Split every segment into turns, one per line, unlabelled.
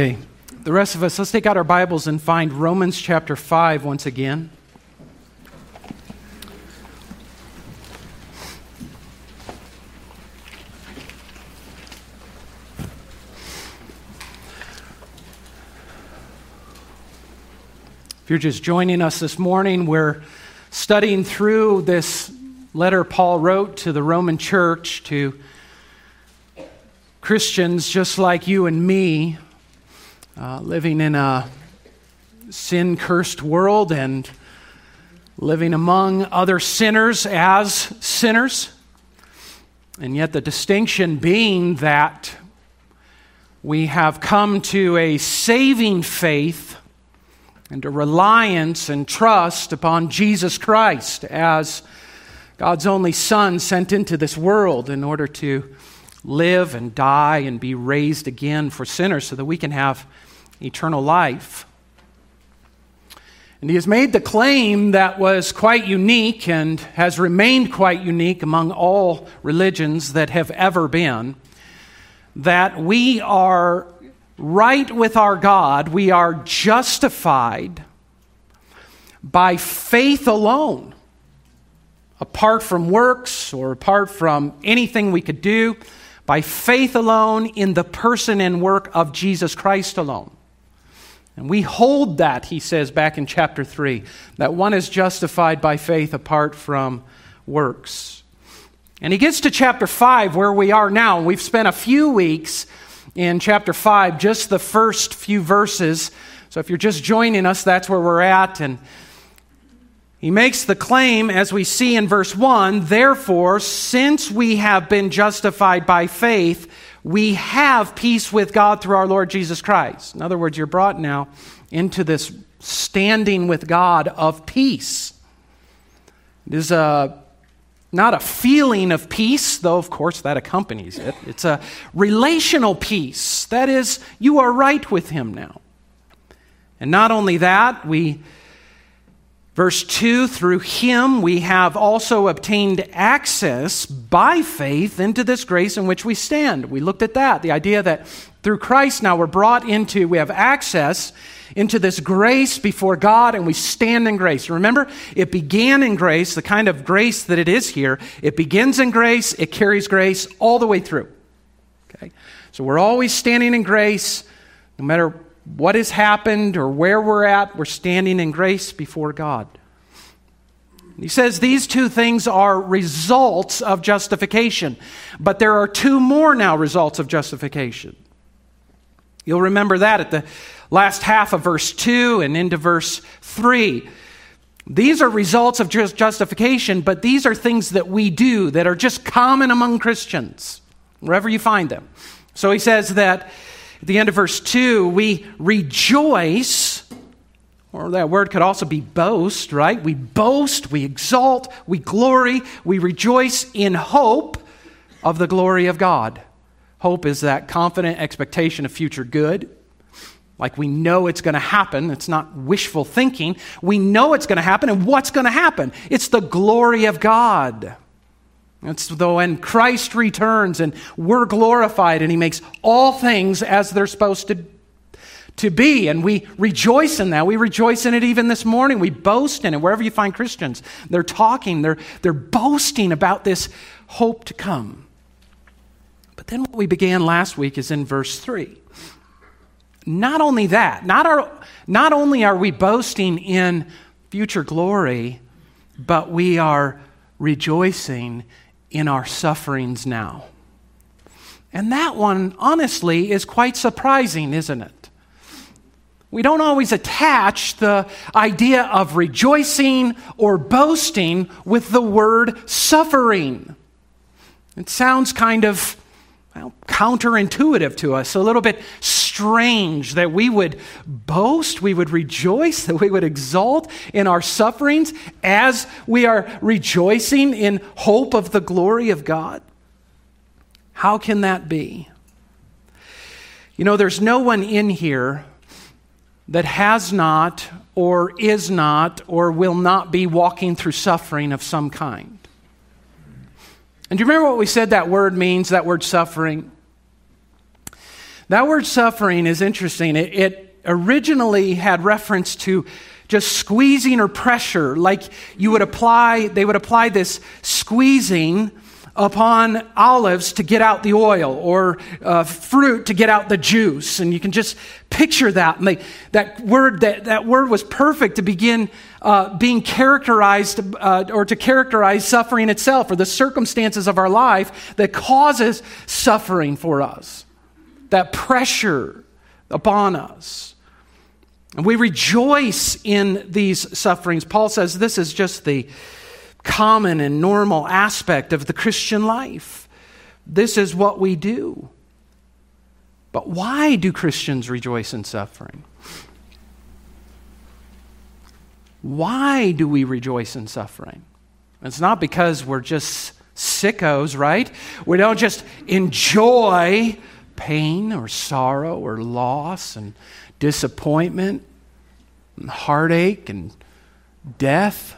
Okay, the rest of us, let's take out our Bibles and find Romans chapter 5 once again. If you're just joining us this morning, we're studying through this letter Paul wrote to the Roman church, to Christians just like you and me uh, living in a sin cursed world and living among other sinners as sinners. And yet, the distinction being that we have come to a saving faith and a reliance and trust upon Jesus Christ as God's only Son sent into this world in order to live and die and be raised again for sinners so that we can have eternal life. And he has made the claim that was quite unique and has remained quite unique among all religions that have ever been that we are right with our God, we are justified by faith alone, apart from works or apart from anything we could do, by faith alone in the person and work of Jesus Christ alone. And we hold that, he says back in chapter 3, that one is justified by faith apart from works. And he gets to chapter 5, where we are now. We've spent a few weeks in chapter 5, just the first few verses. So if you're just joining us, that's where we're at. And he makes the claim, as we see in verse 1 Therefore, since we have been justified by faith, we have peace with God through our Lord Jesus Christ. In other words, you're brought now into this standing with God of peace. It is a, not a feeling of peace, though, of course, that accompanies it. It's a relational peace. That is, you are right with Him now. And not only that, we Verse 2 Through him we have also obtained access by faith into this grace in which we stand. We looked at that. The idea that through Christ now we're brought into, we have access into this grace before God and we stand in grace. Remember, it began in grace, the kind of grace that it is here. It begins in grace, it carries grace all the way through. Okay? So we're always standing in grace, no matter what has happened or where we're at, we're standing in grace before God. He says these two things are results of justification, but there are two more now results of justification. You'll remember that at the last half of verse 2 and into verse 3. These are results of just justification, but these are things that we do that are just common among Christians, wherever you find them. So he says that at the end of verse 2, we rejoice, or that word could also be boast, right? We boast, we exalt, we glory, we rejoice in hope of the glory of God. Hope is that confident expectation of future good. Like we know it's going to happen. It's not wishful thinking. We know it's going to happen. And what's going to happen? It's the glory of God. It's though when Christ returns and we're glorified and he makes all things as they're supposed to, to be. And we rejoice in that. We rejoice in it even this morning. We boast in it. Wherever you find Christians, they're talking, they're, they're boasting about this hope to come. But then what we began last week is in verse 3. Not only that, not, our, not only are we boasting in future glory, but we are rejoicing in our sufferings now. And that one, honestly, is quite surprising, isn't it? We don't always attach the idea of rejoicing or boasting with the word suffering. It sounds kind of well, counterintuitive to us, a little bit strange that we would boast, we would rejoice, that we would exult in our sufferings as we are rejoicing in hope of the glory of God. How can that be? You know, there's no one in here that has not, or is not, or will not be walking through suffering of some kind. And do you remember what we said that word means, that word suffering? That word suffering is interesting. It, it originally had reference to just squeezing or pressure, like you would apply, they would apply this squeezing upon olives to get out the oil or uh, fruit to get out the juice. And you can just picture that. And they, that, word, that, that word was perfect to begin uh, being characterized uh, or to characterize suffering itself or the circumstances of our life that causes suffering for us. That pressure upon us. And we rejoice in these sufferings. Paul says this is just the common and normal aspect of the Christian life. This is what we do. But why do Christians rejoice in suffering? Why do we rejoice in suffering? It's not because we're just sickos, right? We don't just enjoy pain or sorrow or loss and disappointment and heartache and death.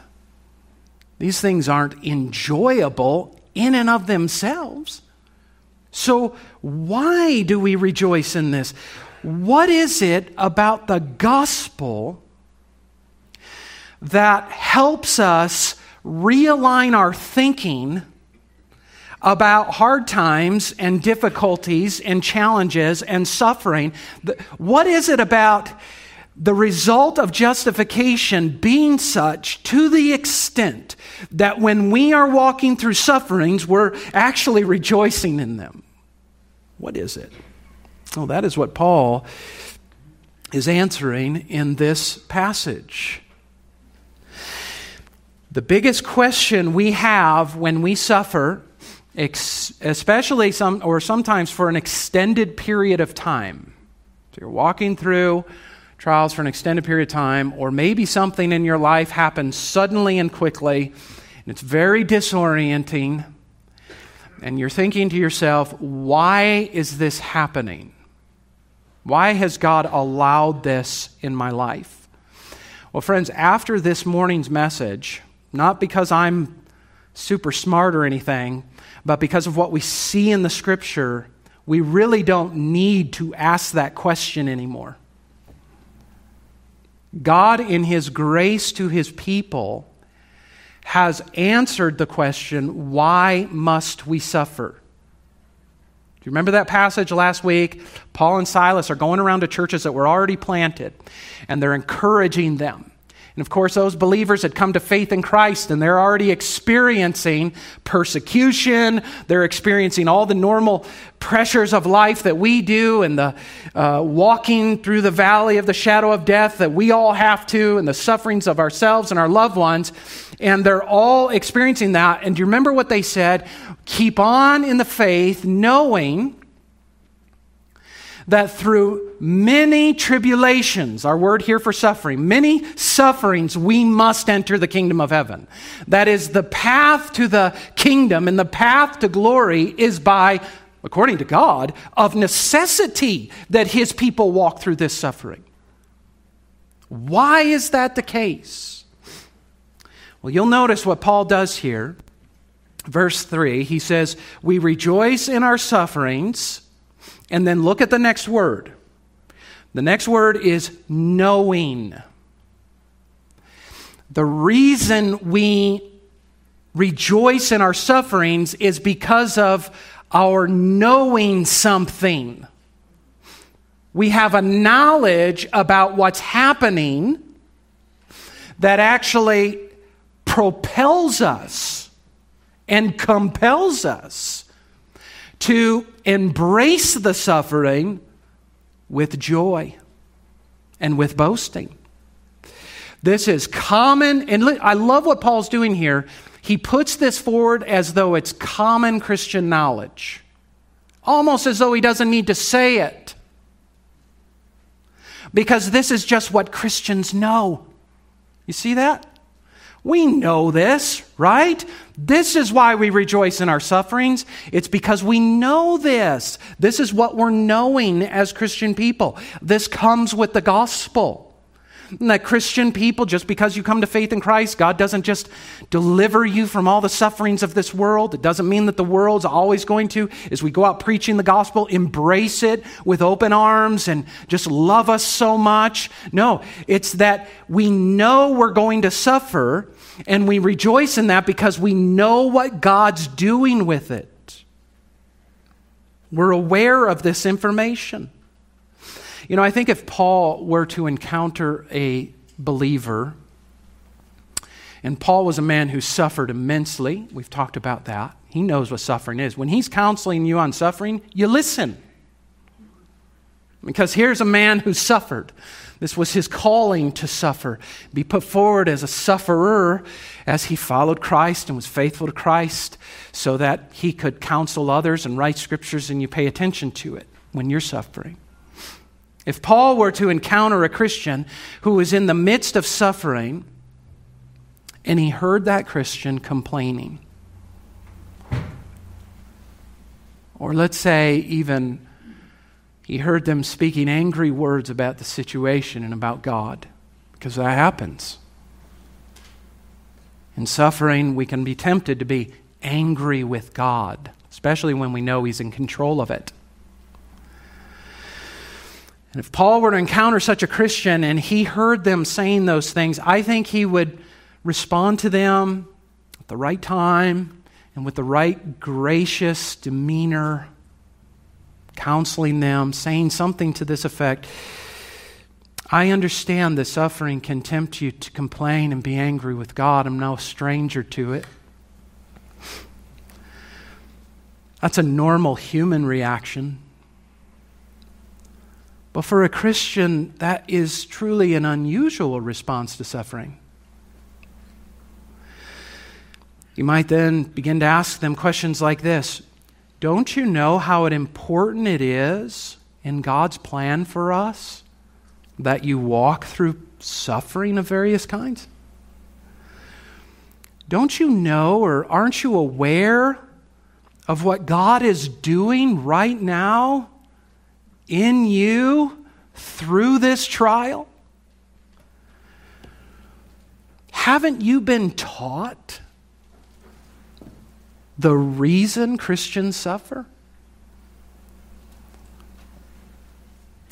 These things aren't enjoyable in and of themselves. So, why do we rejoice in this? What is it about the gospel that helps us realign our thinking about hard times and difficulties and challenges and suffering? What is it about the result of justification being such to the extent that when we are walking through sufferings, we're actually rejoicing in them. What is it? Well, that is what Paul is answering in this passage. The biggest question we have when we suffer, especially some or sometimes for an extended period of time. So you're walking through trials for an extended period of time, or maybe something in your life happens suddenly and quickly, and it's very disorienting, and you're thinking to yourself, why is this happening? Why has God allowed this in my life? Well, friends, after this morning's message, not because I'm super smart or anything, but because of what we see in the scripture, we really don't need to ask that question anymore. God, in His grace to His people, has answered the question why must we suffer? Do you remember that passage last week? Paul and Silas are going around to churches that were already planted, and they're encouraging them. And of course, those believers had come to faith in Christ and they're already experiencing persecution. They're experiencing all the normal pressures of life that we do and the uh, walking through the valley of the shadow of death that we all have to and the sufferings of ourselves and our loved ones. And they're all experiencing that. And do you remember what they said? Keep on in the faith, knowing that through many tribulations, our word here for suffering, many sufferings, we must enter the kingdom of heaven. That is, the path to the kingdom and the path to glory is by, according to God, of necessity that his people walk through this suffering. Why is that the case? Well, you'll notice what Paul does here. Verse 3, he says, We rejoice in our sufferings and then look at the next word. The next word is knowing. The reason we rejoice in our sufferings is because of our knowing something. We have a knowledge about what's happening that actually propels us and compels us to embrace the suffering with joy and with boasting. This is common, and I love what Paul's doing here. He puts this forward as though it's common Christian knowledge, almost as though he doesn't need to say it. Because this is just what Christians know. You see that? We know this, right? This is why we rejoice in our sufferings. It's because we know this. This is what we're knowing as Christian people. This comes with the gospel. that Christian people, just because you come to faith in Christ, God doesn't just deliver you from all the sufferings of this world. It doesn't mean that the world's always going to, as we go out preaching the gospel, embrace it with open arms and just love us so much. No, it's that we know we're going to suffer and we rejoice in that because we know what God's doing with it. We're aware of this information. You know, I think if Paul were to encounter a believer, and Paul was a man who suffered immensely, we've talked about that. He knows what suffering is. When he's counseling you on suffering, you listen. Because here's a man who suffered. This was his calling to suffer, be put forward as a sufferer as he followed Christ and was faithful to Christ so that he could counsel others and write scriptures and you pay attention to it when you're suffering. If Paul were to encounter a Christian who was in the midst of suffering and he heard that Christian complaining, or let's say even he heard them speaking angry words about the situation and about God, because that happens. In suffering, we can be tempted to be angry with God, especially when we know He's in control of it. And if Paul were to encounter such a Christian and he heard them saying those things, I think he would respond to them at the right time and with the right gracious demeanor counseling them, saying something to this effect I understand that suffering can tempt you to complain and be angry with God. I'm no stranger to it. That's a normal human reaction. But for a Christian, that is truly an unusual response to suffering. You might then begin to ask them questions like this don't you know how important it is in God's plan for us that you walk through suffering of various kinds? Don't you know or aren't you aware of what God is doing right now in you through this trial? Haven't you been taught the reason Christians suffer?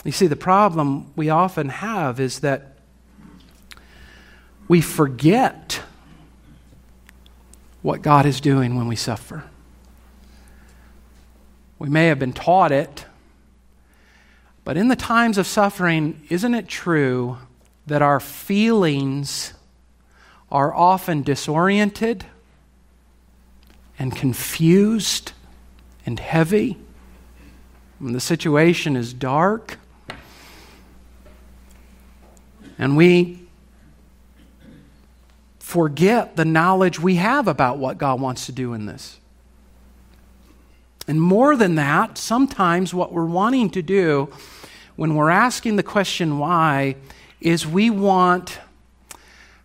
You see, the problem we often have is that we forget what God is doing when we suffer. We may have been taught it, but in the times of suffering, isn't it true that our feelings are often disoriented? And confused and heavy. The situation is dark, and we forget the knowledge we have about what God wants to do in this. And more than that, sometimes what we're wanting to do when we're asking the question why is we want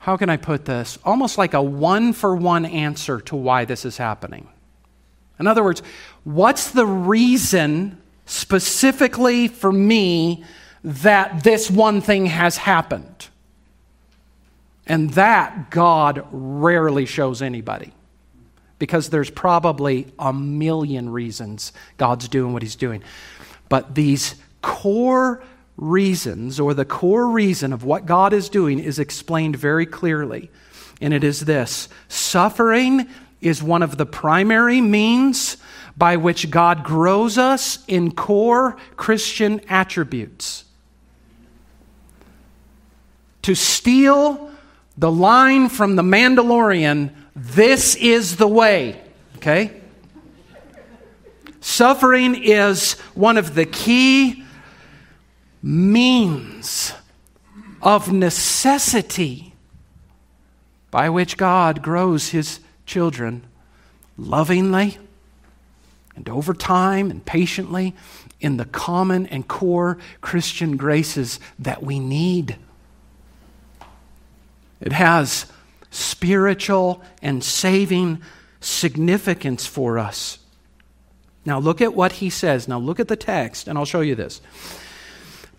how can I put this? Almost like a one for one answer to why this is happening. In other words, what's the reason specifically for me that this one thing has happened? And that God rarely shows anybody because there's probably a million reasons God's doing what He's doing. But these core reasons, or the core reason of what God is doing, is explained very clearly. And it is this suffering is one of the primary means by which God grows us in core Christian attributes. To steal the line from the Mandalorian, this is the way, okay? Suffering is one of the key means of necessity by which God grows his children lovingly and over time and patiently in the common and core Christian graces that we need. It has spiritual and saving significance for us. Now, look at what he says. Now, look at the text, and I'll show you this.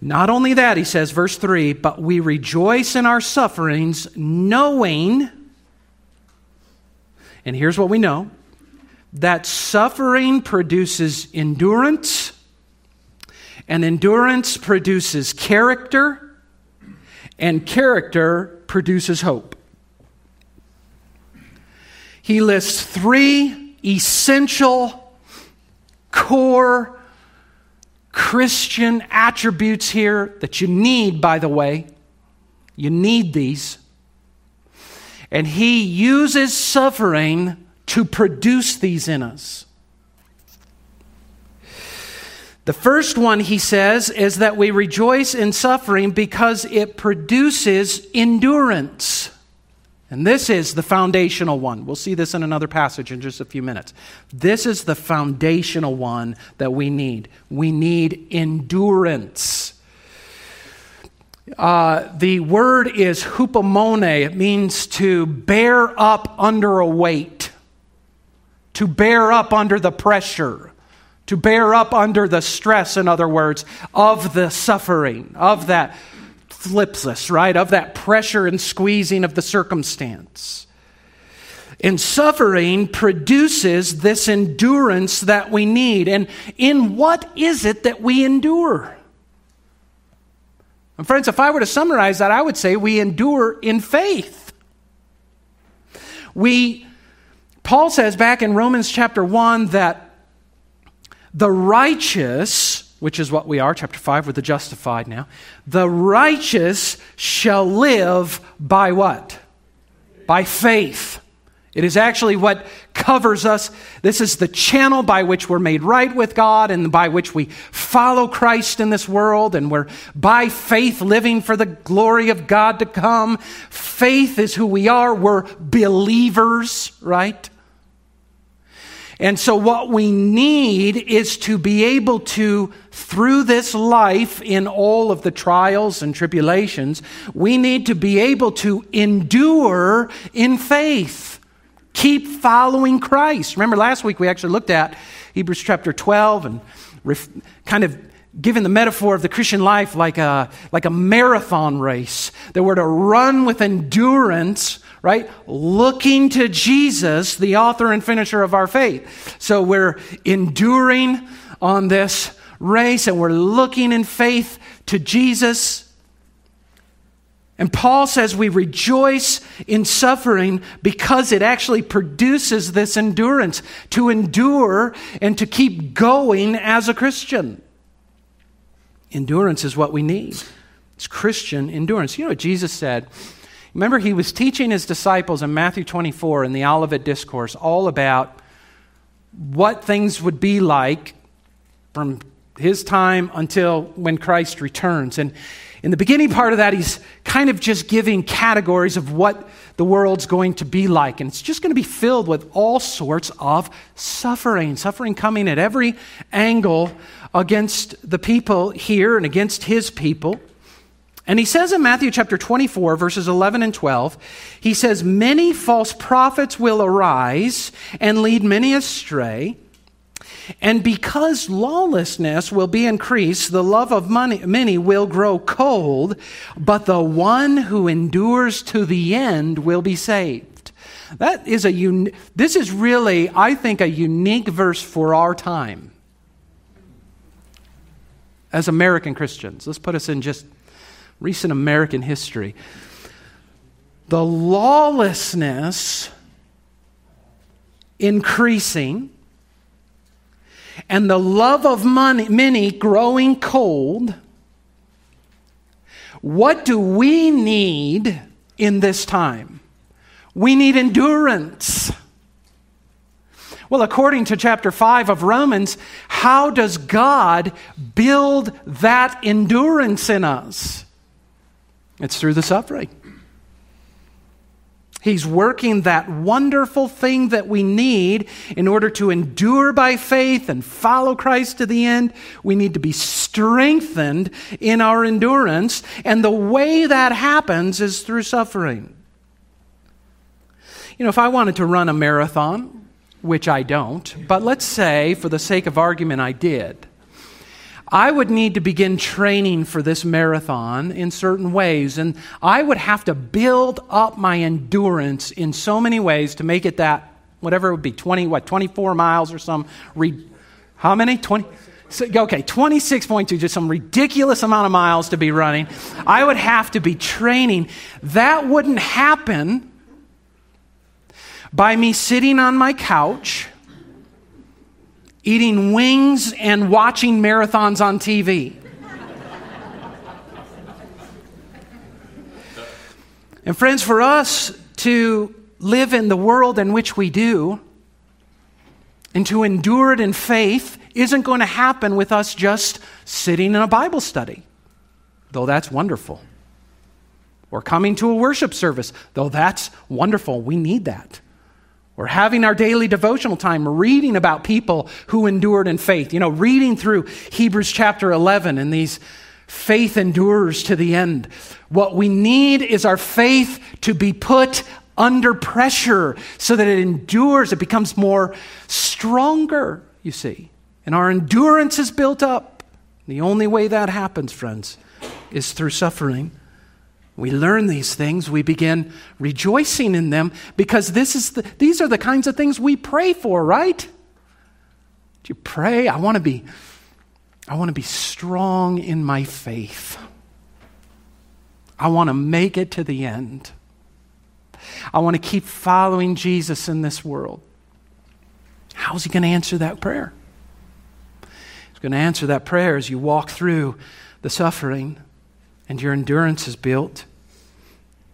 Not only that, he says, verse 3, but we rejoice in our sufferings, knowing, and here's what we know that suffering produces endurance, and endurance produces character, and character produces hope. He lists three essential core Christian attributes here that you need, by the way. You need these. And he uses suffering to produce these in us. The first one, he says, is that we rejoice in suffering because it produces endurance. And this is the foundational one. We'll see this in another passage in just a few minutes. This is the foundational one that we need. We need endurance. Uh, the word is hupomone. It means to bear up under a weight, to bear up under the pressure, to bear up under the stress, in other words, of the suffering, of that thlipsis, right? Of that pressure and squeezing of the circumstance. And suffering produces this endurance that we need. And in what is it that we endure? And friends, if I were to summarize that, I would say we endure in faith. We, Paul says back in Romans chapter 1 that the righteous which is what we are, chapter 5, we're the justified now. The righteous shall live by what? By faith. It is actually what covers us. This is the channel by which we're made right with God and by which we follow Christ in this world, and we're by faith living for the glory of God to come. Faith is who we are. We're believers, right? And so, what we need is to be able to, through this life, in all of the trials and tribulations, we need to be able to endure in faith. Keep following Christ. Remember, last week we actually looked at Hebrews chapter 12 and ref, kind of given the metaphor of the Christian life like a, like a marathon race, that we're to run with endurance right? Looking to Jesus, the author and finisher of our faith. So we're enduring on this race and we're looking in faith to Jesus. And Paul says we rejoice in suffering because it actually produces this endurance to endure and to keep going as a Christian. Endurance is what we need. It's Christian endurance. You know what Jesus said? Remember, he was teaching his disciples in Matthew 24 in the Olivet Discourse all about what things would be like from his time until when Christ returns. And in the beginning part of that, he's kind of just giving categories of what the world's going to be like. And it's just going to be filled with all sorts of suffering, suffering coming at every angle against the people here and against his people. And he says in Matthew chapter 24, verses 11 and 12, he says, Many false prophets will arise and lead many astray. And because lawlessness will be increased, the love of money, many will grow cold, but the one who endures to the end will be saved. That is a un- this is really, I think, a unique verse for our time as American Christians. Let's put us in just recent American history. The lawlessness increasing and the love of money, many growing cold. What do we need in this time? We need endurance. Well, according to chapter 5 of Romans, how does God build that endurance in us? It's through the suffering. He's working that wonderful thing that we need in order to endure by faith and follow Christ to the end. We need to be strengthened in our endurance. And the way that happens is through suffering. You know, if I wanted to run a marathon, which I don't, but let's say for the sake of argument I did, I would need to begin training for this marathon in certain ways. And I would have to build up my endurance in so many ways to make it that, whatever it would be, 20, what, 24 miles or some. Re- how many? 20? So, okay, 26.2, just some ridiculous amount of miles to be running. I would have to be training. That wouldn't happen by me sitting on my couch eating wings and watching marathons on TV. and, friends, for us to live in the world in which we do and to endure it in faith isn't going to happen with us just sitting in a Bible study, though that's wonderful. Or coming to a worship service, though that's wonderful. We need that. Or having our daily devotional time, reading about people who endured in faith. You know, reading through Hebrews chapter 11 and these faith endures to the end. What we need is our faith to be put under pressure so that it endures, it becomes more stronger, you see. And our endurance is built up. The only way that happens, friends, is through suffering. We learn these things, we begin rejoicing in them because this is the, these are the kinds of things we pray for, right? Do you pray? I want to be I want to be strong in my faith. I want to make it to the end. I want to keep following Jesus in this world. How's he going to answer that prayer? He's going to answer that prayer as you walk through the suffering and your endurance is built.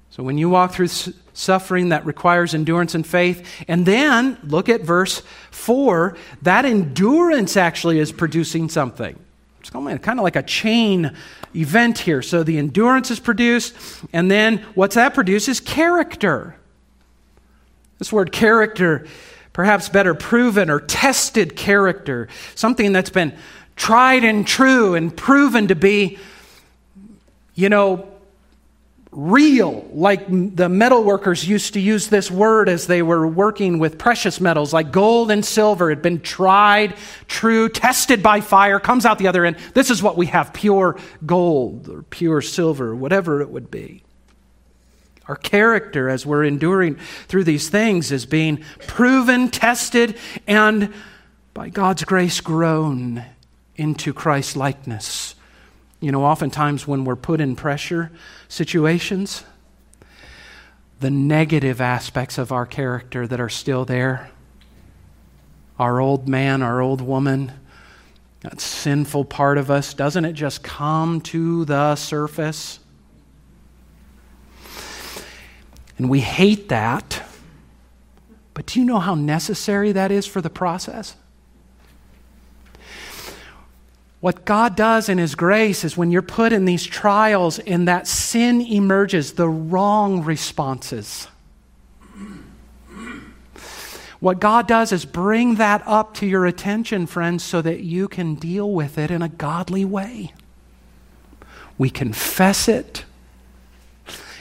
So when you walk through suffering that requires endurance and faith, and then look at verse 4, that endurance actually is producing something. It's kind of like a chain event here. So the endurance is produced, and then what's that produces? Is character. This word character, perhaps better proven or tested character, something that's been tried and true and proven to be you know, real, like the metal workers used to use this word as they were working with precious metals like gold and silver. Had been tried, true, tested by fire, comes out the other end. This is what we have pure gold or pure silver, whatever it would be. Our character, as we're enduring through these things, is being proven, tested, and by God's grace grown into Christ likeness. You know, oftentimes when we're put in pressure situations, the negative aspects of our character that are still there, our old man, our old woman, that sinful part of us, doesn't it just come to the surface? And we hate that. But do you know how necessary that is for the process? What God does in His grace is when you're put in these trials and that sin emerges, the wrong responses. What God does is bring that up to your attention, friends, so that you can deal with it in a godly way. We confess it.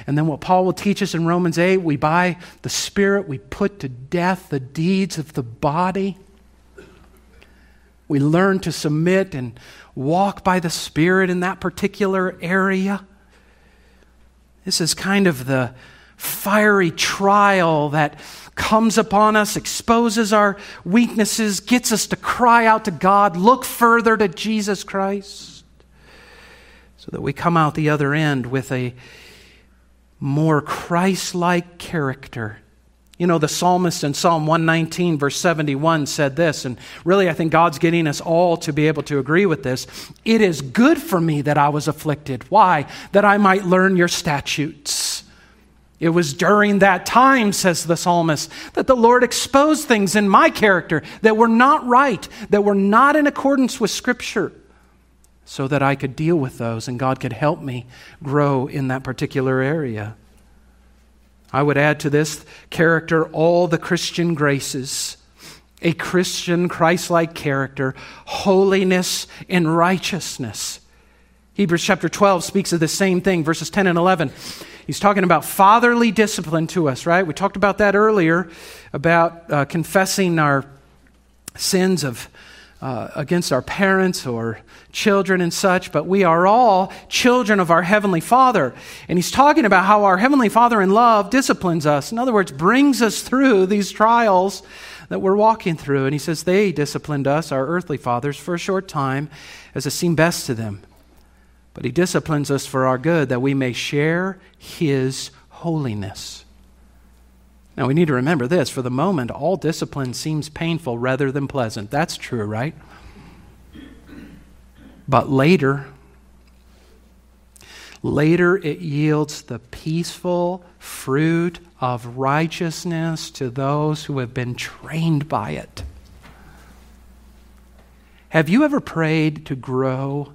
And then what Paul will teach us in Romans 8, we by the Spirit, we put to death the deeds of the body. We learn to submit and walk by the Spirit in that particular area. This is kind of the fiery trial that comes upon us, exposes our weaknesses, gets us to cry out to God, look further to Jesus Christ, so that we come out the other end with a more Christ like character you know, the psalmist in Psalm 119, verse 71, said this, and really I think God's getting us all to be able to agree with this. It is good for me that I was afflicted. Why? That I might learn your statutes. It was during that time, says the psalmist, that the Lord exposed things in my character that were not right, that were not in accordance with Scripture, so that I could deal with those and God could help me grow in that particular area. I would add to this character all the Christian graces a Christian Christ like character, holiness and righteousness. Hebrews chapter 12 speaks of the same thing, verses 10 and 11. He's talking about fatherly discipline to us, right? We talked about that earlier, about uh, confessing our sins of uh, against our parents or children and such, but we are all children of our Heavenly Father. And he's talking about how our Heavenly Father in love disciplines us. In other words, brings us through these trials that we're walking through. And he says they disciplined us, our earthly fathers, for a short time as it seemed best to them. But he disciplines us for our good that we may share his holiness. Now, we need to remember this for the moment, all discipline seems painful rather than pleasant. That's true, right? But later, later it yields the peaceful fruit of righteousness to those who have been trained by it. Have you ever prayed to grow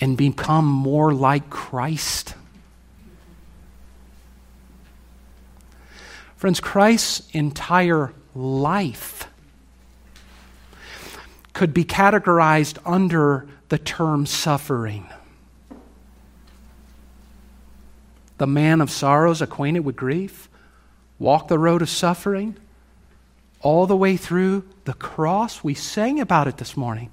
and become more like Christ? Friends, Christ's entire life could be categorized under the term suffering. The man of sorrows, acquainted with grief, walked the road of suffering all the way through the cross. We sang about it this morning.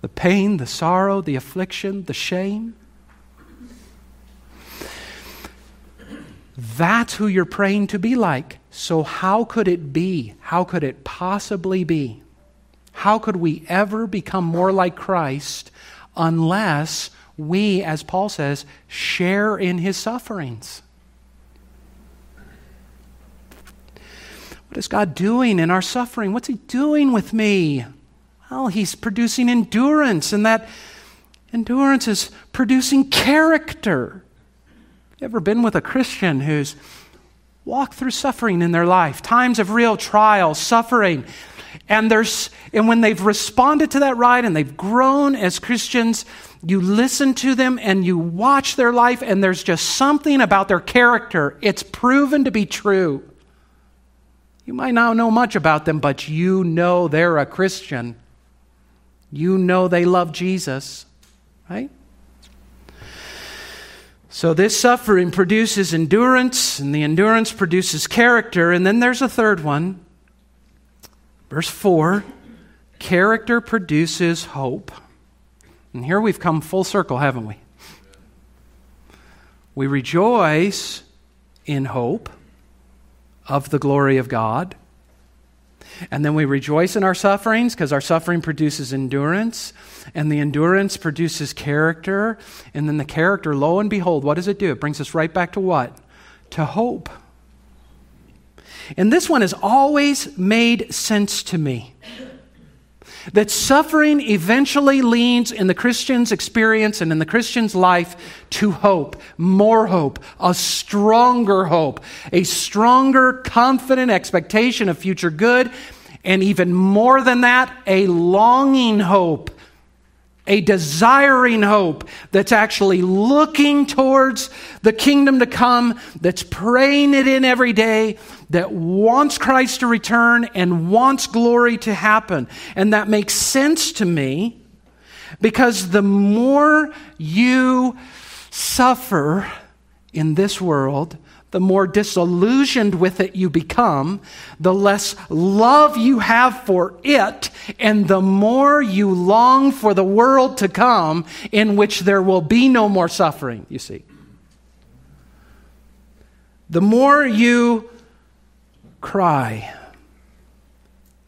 The pain, the sorrow, the affliction, the shame. That's who you're praying to be like. So, how could it be? How could it possibly be? How could we ever become more like Christ unless we, as Paul says, share in his sufferings? What is God doing in our suffering? What's He doing with me? Well, He's producing endurance, and that endurance is producing character. Ever been with a Christian who's walked through suffering in their life, times of real trial, suffering, and there's and when they've responded to that ride and they've grown as Christians, you listen to them and you watch their life, and there's just something about their character. It's proven to be true. You might not know much about them, but you know they're a Christian. You know they love Jesus, right? So, this suffering produces endurance, and the endurance produces character. And then there's a third one. Verse 4 character produces hope. And here we've come full circle, haven't we? We rejoice in hope of the glory of God. And then we rejoice in our sufferings because our suffering produces endurance, and the endurance produces character. And then the character, lo and behold, what does it do? It brings us right back to what? To hope. And this one has always made sense to me that suffering eventually leads in the Christian's experience and in the Christian's life to hope, more hope, a stronger hope, a stronger, confident expectation of future good, and even more than that, a longing hope a desiring hope that's actually looking towards the kingdom to come, that's praying it in every day, that wants Christ to return and wants glory to happen. And that makes sense to me because the more you suffer in this world, the more disillusioned with it you become, the less love you have for it, and the more you long for the world to come in which there will be no more suffering, you see. The more you cry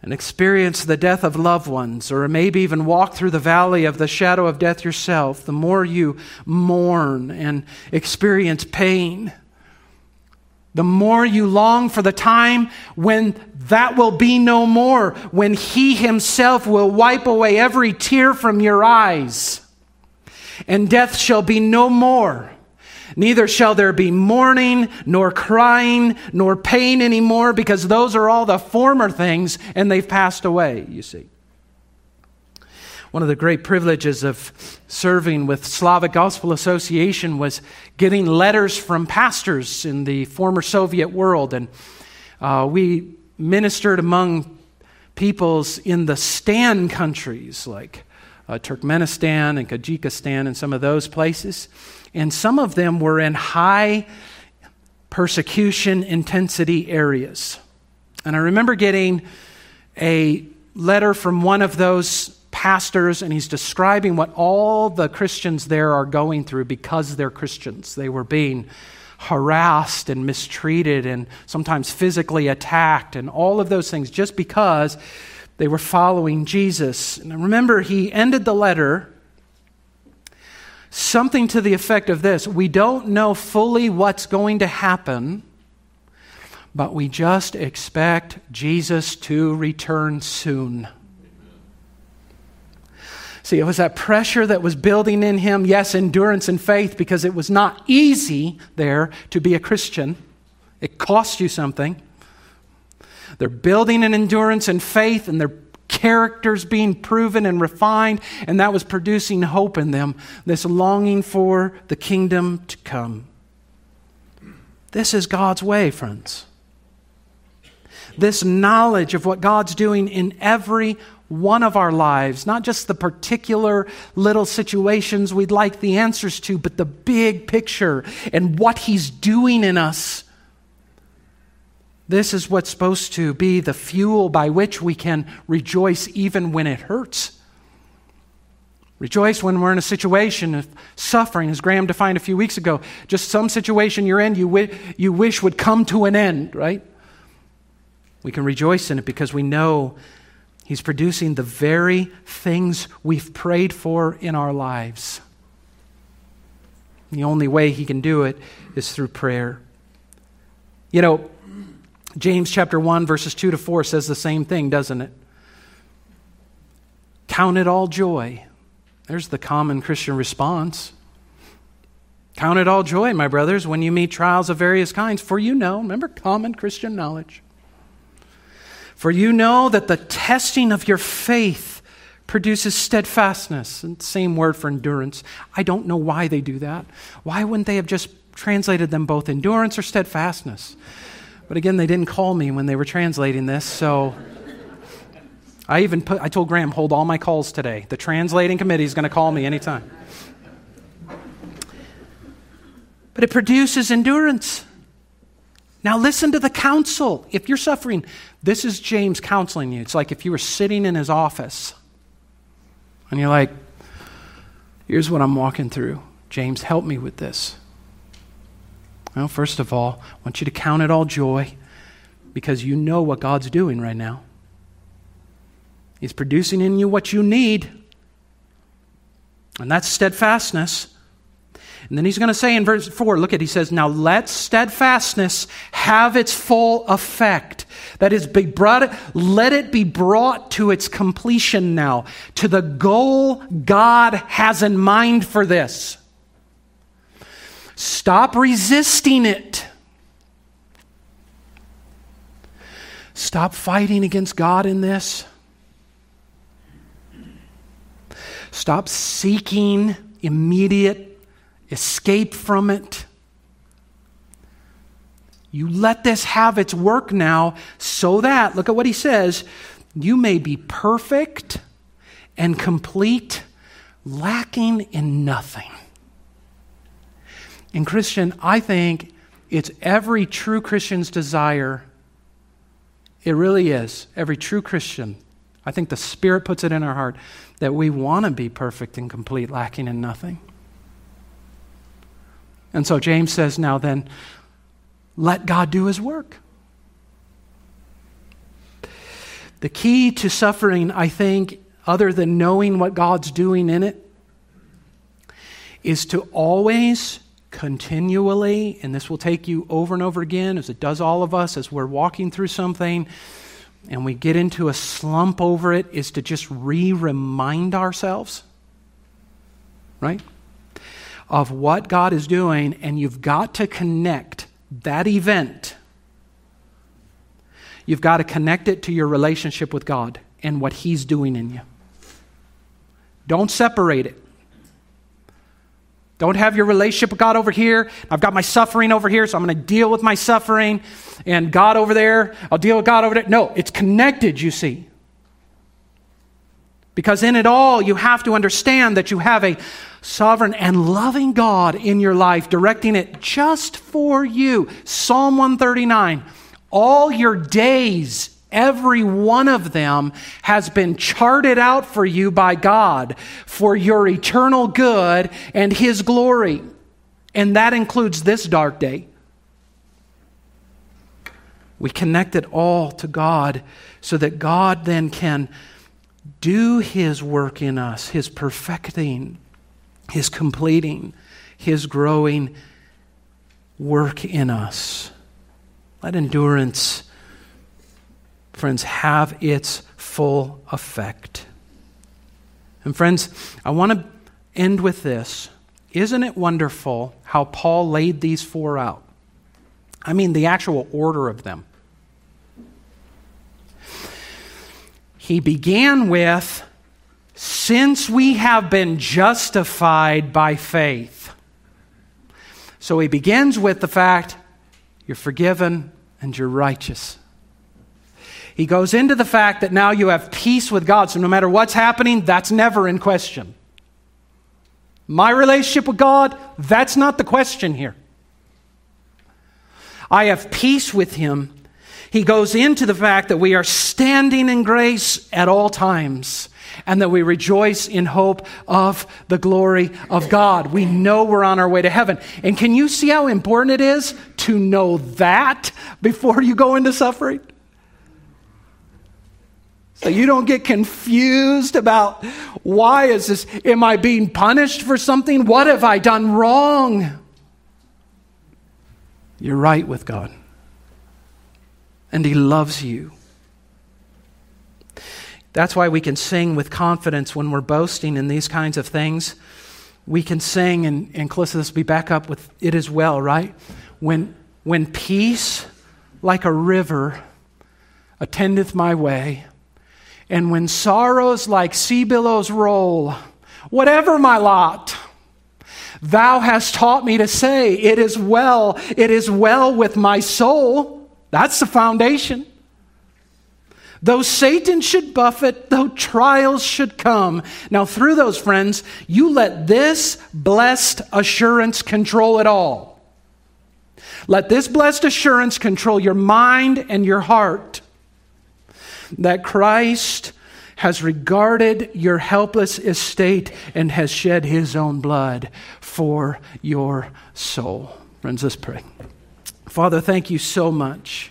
and experience the death of loved ones, or maybe even walk through the valley of the shadow of death yourself, the more you mourn and experience pain the more you long for the time when that will be no more, when He Himself will wipe away every tear from your eyes, and death shall be no more. Neither shall there be mourning, nor crying, nor pain anymore, because those are all the former things, and they've passed away, you see. One of the great privileges of serving with Slavic Gospel Association was getting letters from pastors in the former Soviet world. And uh, we ministered among peoples in the Stan countries like uh, Turkmenistan and Tajikistan and some of those places. And some of them were in high persecution intensity areas. And I remember getting a letter from one of those pastors, and he's describing what all the Christians there are going through because they're Christians. They were being harassed and mistreated and sometimes physically attacked and all of those things just because they were following Jesus. And remember, he ended the letter something to the effect of this We don't know fully what's going to happen, but we just expect Jesus to return soon. See, it was that pressure that was building in him, yes, endurance and faith, because it was not easy there to be a Christian. It cost you something. They're building an endurance and faith, and their characters being proven and refined, and that was producing hope in them, this longing for the kingdom to come. This is God's way, friends. This knowledge of what God's doing in every one of our lives, not just the particular little situations we'd like the answers to, but the big picture and what He's doing in us. This is what's supposed to be the fuel by which we can rejoice even when it hurts. Rejoice when we're in a situation of suffering, as Graham defined a few weeks ago. Just some situation you're in you, you wish would come to an end, right? We can rejoice in it because we know He's producing the very things we've prayed for in our lives. The only way He can do it is through prayer. You know, James chapter 1, verses 2 to 4 says the same thing, doesn't it? Count it all joy. There's the common Christian response. Count it all joy, my brothers, when you meet trials of various kinds, for you know, remember common Christian knowledge for you know that the testing of your faith produces steadfastness. And same word for endurance. I don't know why they do that. Why wouldn't they have just translated them both endurance or steadfastness? But again, they didn't call me when they were translating this, so I even put, I told Graham, hold all my calls today. The translating committee is going to call me anytime. But it produces endurance. Now, listen to the counsel. If you're suffering, this is James counseling you. It's like if you were sitting in his office and you're like, here's what I'm walking through. James, help me with this. Well, first of all, I want you to count it all joy because you know what God's doing right now. He's producing in you what you need, and that's steadfastness. And then he's going to say in verse 4, look at, he says, Now let steadfastness have its full effect. That is, be brought, let it be brought to its completion now, to the goal God has in mind for this. Stop resisting it. Stop fighting against God in this. Stop seeking immediate escape from it. You let this have its work now so that, look at what he says, you may be perfect and complete, lacking in nothing. And, Christian, I think it's every true Christian's desire. It really is. Every true Christian. I think the Spirit puts it in our heart that we want to be perfect and complete, lacking in nothing. And so James says, now then, let God do his work. The key to suffering, I think, other than knowing what God's doing in it, is to always, continually, and this will take you over and over again, as it does all of us, as we're walking through something and we get into a slump over it, is to just re remind ourselves, right? Of what God is doing, and you've got to connect that event. You've got to connect it to your relationship with God and what He's doing in you. Don't separate it. Don't have your relationship with God over here. I've got my suffering over here, so I'm going to deal with my suffering. And God over there, I'll deal with God over there. No, it's connected, you see. Because in it all, you have to understand that you have a sovereign and loving God in your life, directing it just for you. Psalm 139 All your days Every one of them has been charted out for you by God for your eternal good and His glory. And that includes this dark day. We connect it all to God so that God then can do His work in us, His perfecting, His completing, His growing work in us. Let endurance friends, have its full effect. And, friends, I want to end with this. Isn't it wonderful how Paul laid these four out? I mean, the actual order of them. He began with, since we have been justified by faith. So he begins with the fact you're forgiven and you're righteous. He goes into the fact that now you have peace with God. So no matter what's happening, that's never in question. My relationship with God, that's not the question here. I have peace with Him. He goes into the fact that we are standing in grace at all times and that we rejoice in hope of the glory of God. We know we're on our way to heaven. And can you see how important it is to know that before you go into suffering? So you don't get confused about why is this? Am I being punished for something? What have I done wrong? You're right with God. And He loves you. That's why we can sing with confidence when we're boasting in these kinds of things. We can sing, and, and Calista, let's be back up with it as well, right? When, when peace like a river attendeth my way, and when sorrows like sea billows roll, whatever my lot, thou hast taught me to say, It is well, it is well with my soul. That's the foundation. Though Satan should buffet, though trials should come. Now, through those friends, you let this blessed assurance control it all. Let this blessed assurance control your mind and your heart that Christ has regarded your helpless estate and has shed his own blood for your soul. Friends, let's pray. Father, thank you so much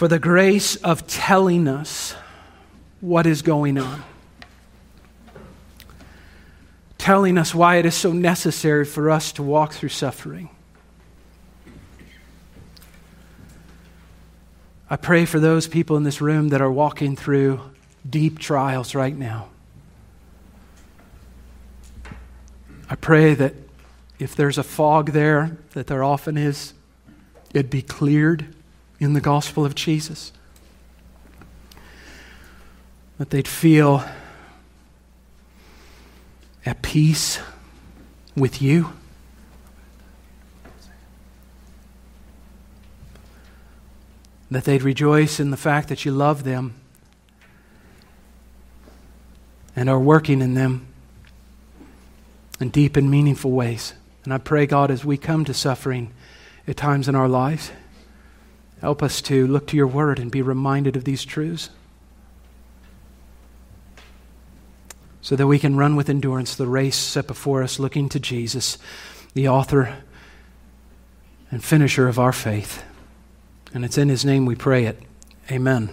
for the grace of telling us what is going on, telling us why it is so necessary for us to walk through suffering. I pray for those people in this room that are walking through deep trials right now. I pray that if there's a fog there, that there often is, it'd be cleared in the gospel of Jesus. That they'd feel at peace with you. that they'd rejoice in the fact that you love them and are working in them in deep and meaningful ways. And I pray, God, as we come to suffering at times in our lives, help us to look to your word and be reminded of these truths so that we can run with endurance the race set before us, looking to Jesus, the author and finisher of our faith. And it's in his name we pray it. Amen.